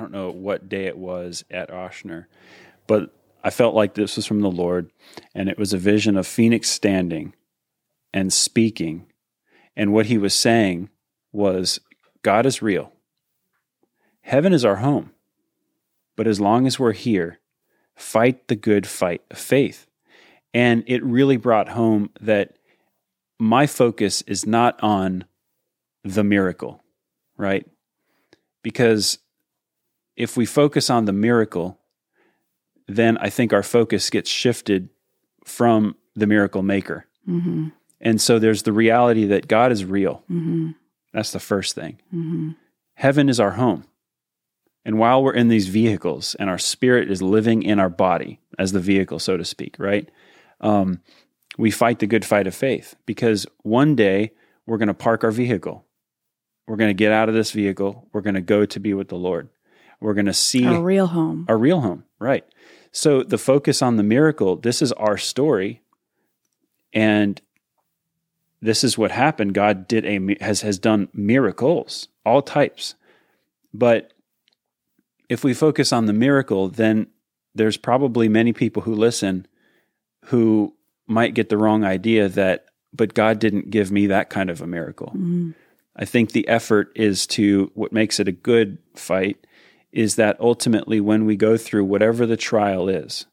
don't know what day it was at Ochsner, but I felt like this was from the Lord, and it was a vision of Phoenix standing and speaking. And what he was saying was, God is real. Heaven is our home. But as long as we're here, fight the good fight of faith. And it really brought home that my focus is not on the miracle, right? Because if we focus on the miracle, then I think our focus gets shifted from the miracle maker. Mm-hmm. And so there's the reality that God is real. Mm-hmm. That's the first thing. Mm-hmm. Heaven is our home. And while we're in these vehicles and our spirit is living in our body as the vehicle, so to speak, right? Um, we fight the good fight of faith because one day we're going to park our vehicle. We're going to get out of this vehicle. We're going to go to be with the Lord. We're going to see a real home. A real home, right. So the focus on the miracle, this is our story. And this is what happened. God did a has has done miracles, all types. But if we focus on the miracle, then there's probably many people who listen who might get the wrong idea that but God didn't give me that kind of a miracle. Mm-hmm. I think the effort is to what makes it a good fight is that ultimately when we go through whatever the trial is,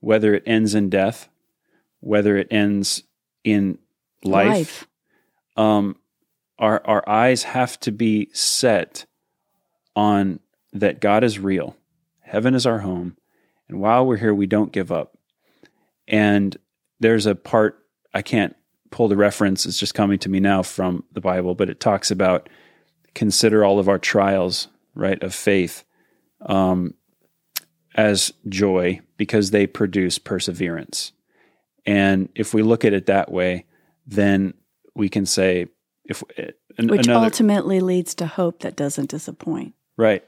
whether it ends in death, whether it ends in life, life. Um, our our eyes have to be set on that God is real, heaven is our home, and while we're here, we don't give up. And there's a part I can't pull the reference; it's just coming to me now from the Bible, but it talks about consider all of our trials, right, of faith, um, as joy because they produce perseverance. And if we look at it that way, then we can say if eh, an, which another, ultimately leads to hope that doesn't disappoint. Right.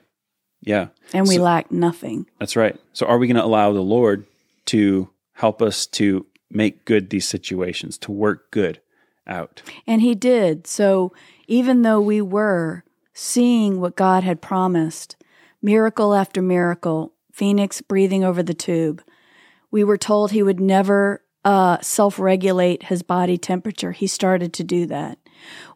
Yeah. And we so, lack nothing. That's right. So are we going to allow the Lord to help us to make good these situations, to work good out? And he did. So even though we were seeing what God had promised, miracle after miracle, Phoenix breathing over the tube, we were told he would never uh, self regulate his body temperature. He started to do that.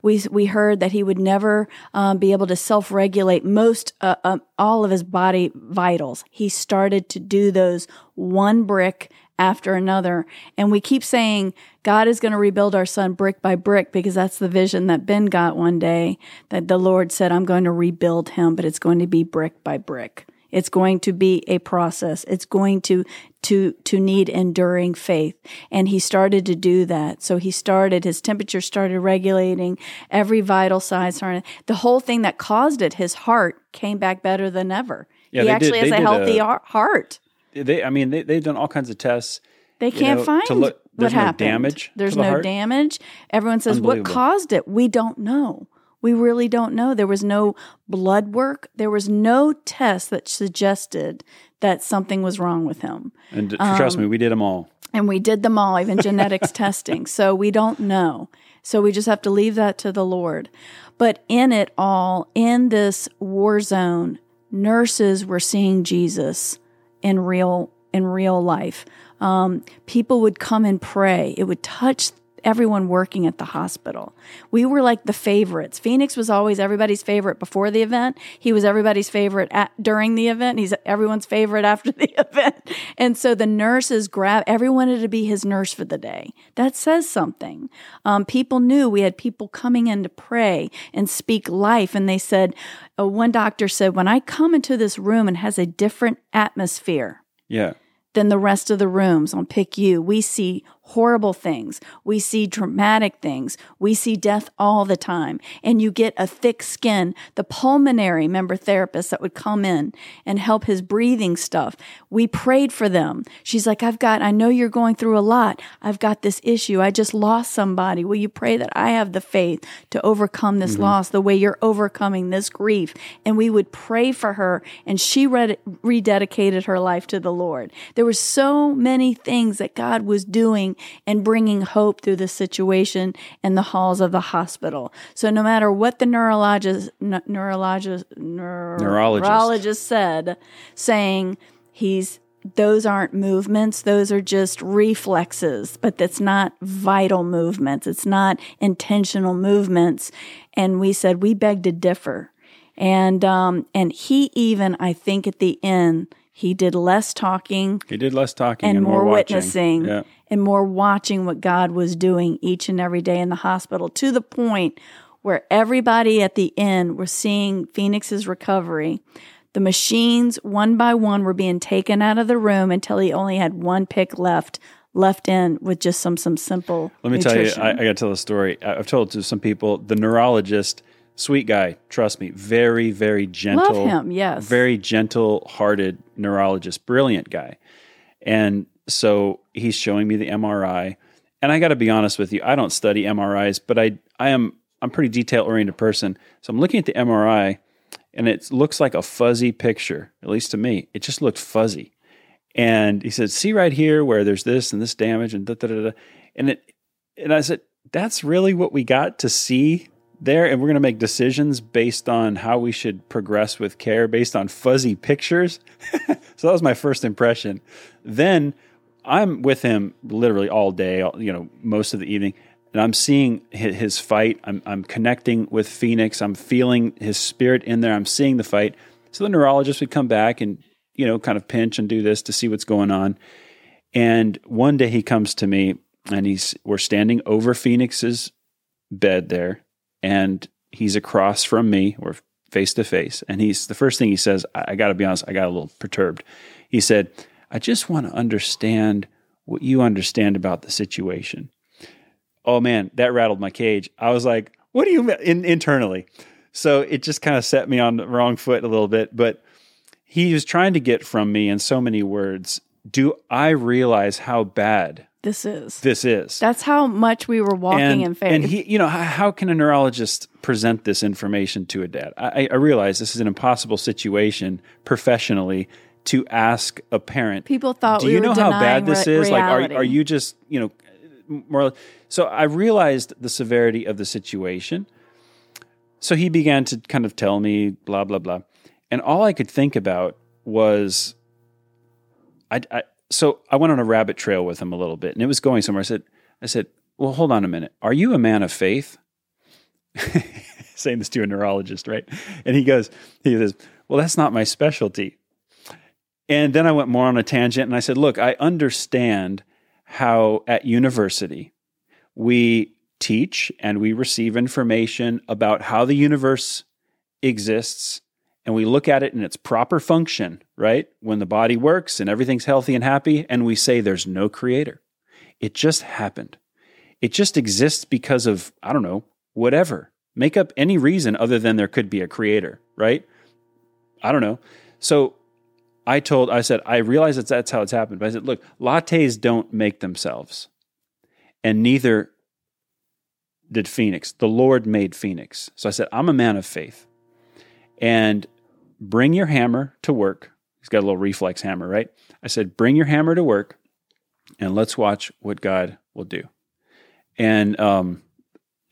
We, we heard that he would never um, be able to self regulate most, uh, uh, all of his body vitals. He started to do those one brick after another. And we keep saying, God is going to rebuild our son brick by brick because that's the vision that Ben got one day that the Lord said, I'm going to rebuild him, but it's going to be brick by brick. It's going to be a process. It's going to to to need enduring faith. And he started to do that. So he started his temperature started regulating, every vital sign started. The whole thing that caused it, his heart came back better than ever. Yeah, he actually did, has a healthy a, heart. They I mean they they've done all kinds of tests. They can't know, find look, what no happened. Damage. There's no heart. damage. Everyone says what caused it. We don't know. We really don't know. There was no blood work. There was no test that suggested that something was wrong with him. And um, trust me, we did them all. And we did them all, even genetics testing. So we don't know. So we just have to leave that to the Lord. But in it all, in this war zone, nurses were seeing Jesus in real in real life. Um, people would come and pray. It would touch everyone working at the hospital. We were like the favorites. Phoenix was always everybody's favorite before the event. He was everybody's favorite at, during the event. He's everyone's favorite after the event. And so the nurses grab, everyone wanted to be his nurse for the day. That says something. Um, people knew we had people coming in to pray and speak life. And they said, uh, one doctor said, when I come into this room and has a different atmosphere. Yeah than the rest of the rooms on PICU. We see horrible things. We see dramatic things. We see death all the time. And you get a thick skin. The pulmonary member therapist that would come in and help his breathing stuff. We prayed for them. She's like, I've got, I know you're going through a lot. I've got this issue. I just lost somebody. Will you pray that I have the faith to overcome this mm-hmm. loss the way you're overcoming this grief? And we would pray for her and she read, rededicated her life to the Lord. There were so many things that God was doing and bringing hope through the situation in the halls of the hospital. So no matter what the neurologist, n- neurologist, neur- Neurologist. neurologist said, saying he's those aren't movements those are just reflexes but that's not vital movements it's not intentional movements and we said we beg to differ and um and he even i think at the end he did less talking He did less talking and, and, more, watching. witnessing Yeah. And more watching what God was doing each and every day in the hospital to the point where everybody at the end were seeing Phoenix's recovery. The machines, one by one, were being taken out of the room until he only had one pick left, left in with just some some simple. Let me nutrition. tell you, I, I got to tell a story. I've told to some people. The neurologist, sweet guy, trust me, very, very gentle. Love him, yes. Very gentle-hearted neurologist, brilliant guy. And so he's showing me the MRI, and I got to be honest with you, I don't study MRIs, but I I am I'm pretty detail-oriented person. So I'm looking at the MRI, and it looks like a fuzzy picture, at least to me. It just looked fuzzy. And he said, "See right here where there's this and this damage and da da da." da." And it, and I said, "That's really what we got to see there, and we're going to make decisions based on how we should progress with care, based on fuzzy pictures." so that was my first impression. Then I'm with him literally all day, you know, most of the evening, and I'm seeing his, fight. I'm, I'm connecting with Phoenix. I'm feeling his spirit in there. I'm seeing the fight. So the neurologist would come back and, you know, kind of pinch and do this to see what's going on. And one day he comes to me and he's, we're standing over Phoenix's bed there and he's across from me. We're face to face. And he's, the first thing he says, I, I got to be honest, I got a little perturbed. He said, I just want to understand what you understand about the situation. Oh man, that rattled my cage. I was like, what do you mean in, internally? So it just kind of set me on the wrong foot a little bit. But he was trying to get from me in so many words do I realize how bad this is. this is? That's how much we were walking and, in faith. and he, you know, how, how can a neurologist present this information to a dad? I, I realize this is an impossible situation professionally to ask a parent. People thought Do we you know how bad this re- is? Like, are are you just you know more? So I realized the severity of the situation. So he began to kind of tell me blah blah blah, and all I could think about was, I, I so I went on a rabbit trail with him a little bit, and it was going somewhere. I said, I said, well, hold on a minute. Are you a man of faith? Saying this to a neurologist, right? And he goes, he says, well, that's not my specialty. And then I went more on a tangent and I said, look, I understand how at university we teach and we receive information about how the universe exists and we look at it in its proper function, right? When the body works and everything's healthy and happy, and we say there's no creator. It just happened. It just exists because of, I don't know, whatever. Make up any reason other than there could be a creator, right? I don't know. So I told, I said, I realize that that's how it's happened. But I said, look, lattes don't make themselves. And neither did Phoenix. The Lord made Phoenix. So I said, I'm a man of faith. And bring your hammer to work. He's got a little reflex hammer, right? I said, bring your hammer to work and let's watch what God will do. And um,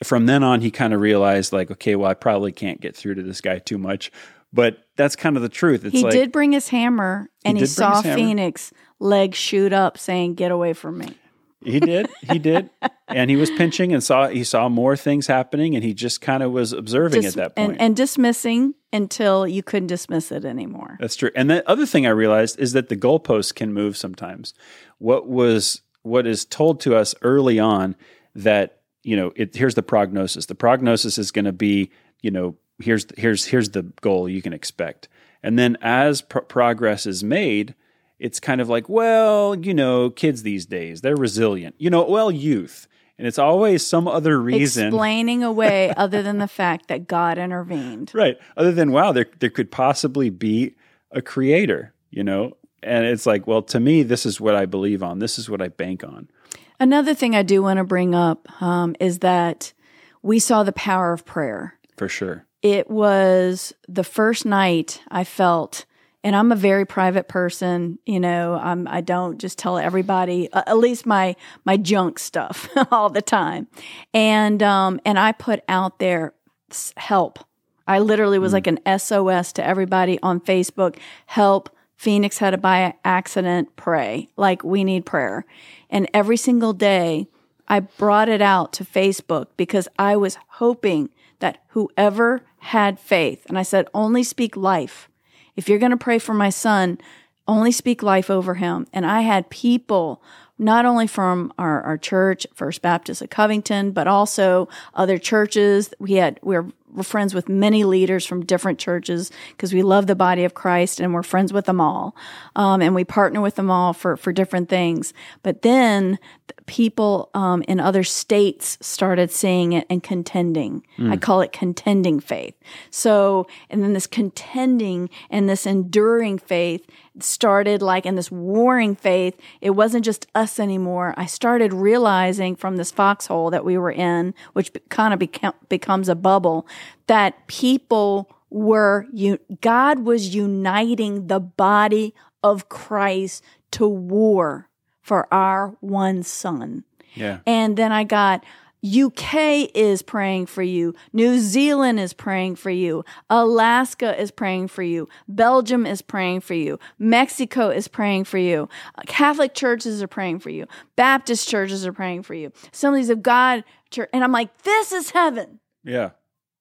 from then on, he kind of realized, like, okay, well, I probably can't get through to this guy too much. But that's kind of the truth. It's he like, did bring his hammer and he, bring saw. Phoenix legs shoot up saying, Get away from me. He did. He did. and he was pinching and saw he saw more things happening and he just kind of was observing Dis- at that point. and, and dismissing until you couldn't dismiss it anymore. That's true. And the other thing I realized is that the goalposts can move sometimes. What was what is told to us early on that you know it, here's the prognosis. The prognosis is going to be you know here's here's here's the goal you can expect. And then as pro- progress is made, it's kind of like well you know kids these days they're resilient. You know well youth. And it's always some other reason. Explaining away other than the fact that God intervened. right other than wow there there could possibly be a creator you know and it's like well to me this is what i believe on this is what i bank on Another thing I do want to bring up um, is that we saw the power of prayer. for sure It was the first night I felt and I'm a very private person. You know, I'm, I don't just tell everybody, uh, at least my my junk stuff all the time. And um, and I put out there help. I literally was mm. like an SOS to everybody on Facebook. Help! Phoenix had a by accident. Pray. Like we need prayer. And every single day, I brought it out to Facebook because I was hoping that whoever had faith, and I said, only speak life if you're going to pray for my son, only speak life over him. And I had people, not only from our, our church, First Baptist of Covington, but also other churches. We had, we we're we're friends with many leaders from different churches because we love the body of Christ and we're friends with them all. Um, and we partner with them all for, for different things. But then people um, in other states started seeing it and contending. Mm. I call it contending faith. So, and then this contending and this enduring faith started like in this warring faith. It wasn't just us anymore. I started realizing from this foxhole that we were in, which kind of beca- becomes a bubble, that people were, God was uniting the body of Christ to war for our one son. Yeah. And then I got UK is praying for you. New Zealand is praying for you. Alaska is praying for you. Belgium is praying for you. Mexico is praying for you. Catholic churches are praying for you. Baptist churches are praying for you. Assemblies of God church. And I'm like, this is heaven. Yeah.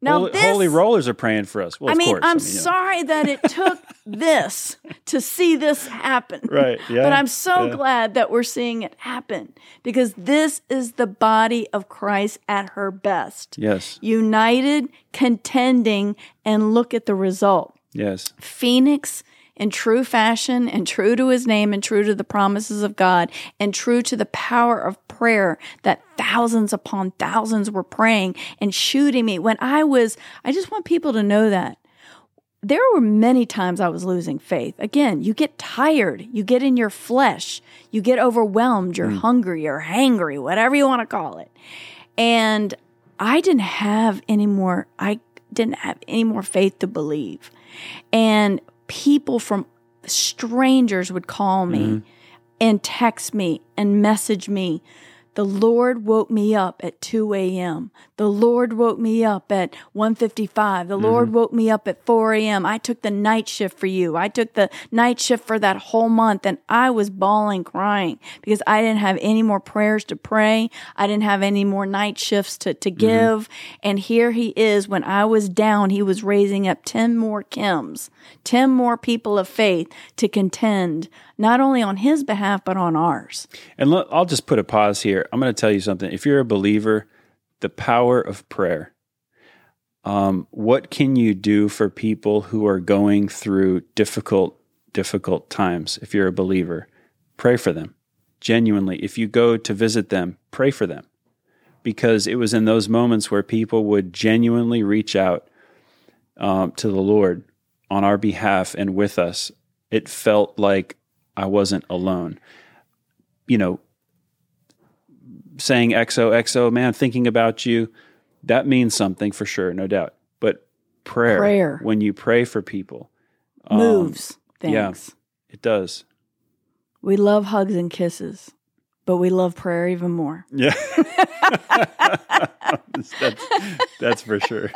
Now, holy, this, holy rollers are praying for us. Well, I mean, course. I'm I mean, sorry that it took this to see this happen. Right. Yeah. But I'm so yeah. glad that we're seeing it happen because this is the body of Christ at her best. Yes. United, contending, and look at the result. Yes. Phoenix in true fashion and true to his name and true to the promises of God and true to the power of prayer that thousands upon thousands were praying and shooting me when I was, I just want people to know that. There were many times I was losing faith. Again, you get tired, you get in your flesh, you get overwhelmed, you're mm. hungry or hangry, whatever you want to call it. And I didn't have any more, I didn't have any more faith to believe. And people from strangers would call me mm-hmm. and text me and message me the Lord woke me up at 2 a.m. The Lord woke me up at 1:55. The mm-hmm. Lord woke me up at 4 a.m. I took the night shift for you. I took the night shift for that whole month and I was bawling crying because I didn't have any more prayers to pray. I didn't have any more night shifts to, to mm-hmm. give. Mm-hmm. And here he is when I was down, he was raising up 10 more Kims, 10 more people of faith to contend not only on his behalf, but on ours. And look, I'll just put a pause here. I'm going to tell you something. If you're a believer, the power of prayer. Um, what can you do for people who are going through difficult, difficult times? If you're a believer, pray for them. Genuinely, if you go to visit them, pray for them. Because it was in those moments where people would genuinely reach out um, to the Lord on our behalf and with us. It felt like I wasn't alone. You know, saying XOXO, man, thinking about you, that means something for sure, no doubt. But prayer, prayer. when you pray for people, um, moves things. Yeah, it does. We love hugs and kisses, but we love prayer even more. Yeah. that's, that's for sure.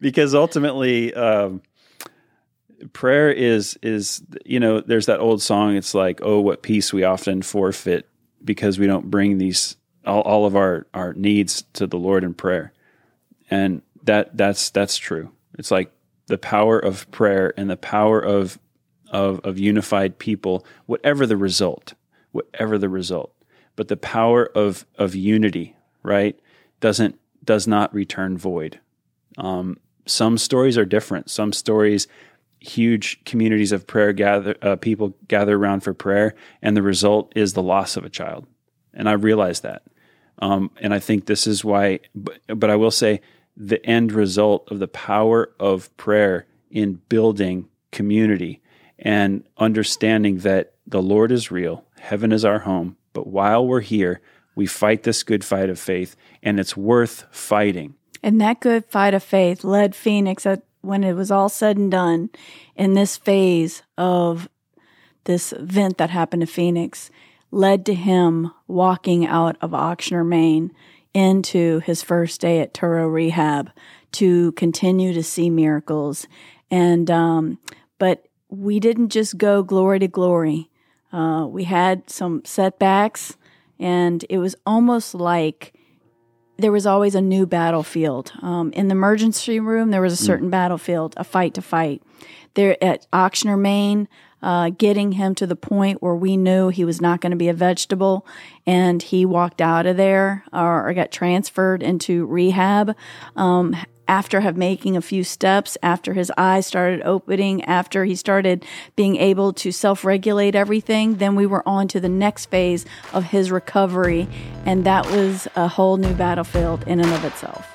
Because ultimately, um, prayer is is you know there's that old song it's like oh what peace we often forfeit because we don't bring these all, all of our our needs to the lord in prayer. And that that's that's true. It's like the power of prayer and the power of of of unified people whatever the result whatever the result but the power of of unity right doesn't does not return void. Um, some stories are different. Some stories huge communities of prayer gather uh, people gather around for prayer and the result is the loss of a child. And i realize that. Um, and i think this is why but, but i will say the end result of the power of prayer in building community and understanding that the lord is real heaven is our home but while we're here we fight this good fight of faith and it's worth fighting. And that good fight of faith led phoenix at when it was all said and done in this phase of this event that happened to Phoenix led to him walking out of Ochsner, Main into his first day at Touro Rehab to continue to see miracles. And, um, but we didn't just go glory to glory. Uh, we had some setbacks, and it was almost like there was always a new battlefield. Um, in the emergency room, there was a certain mm. battlefield, a fight to fight. There at Ochsner, Main, uh, getting him to the point where we knew he was not going to be a vegetable, and he walked out of there or, or got transferred into rehab. Um, after have making a few steps, after his eyes started opening, after he started being able to self-regulate everything, then we were on to the next phase of his recovery, and that was a whole new battlefield in and of itself.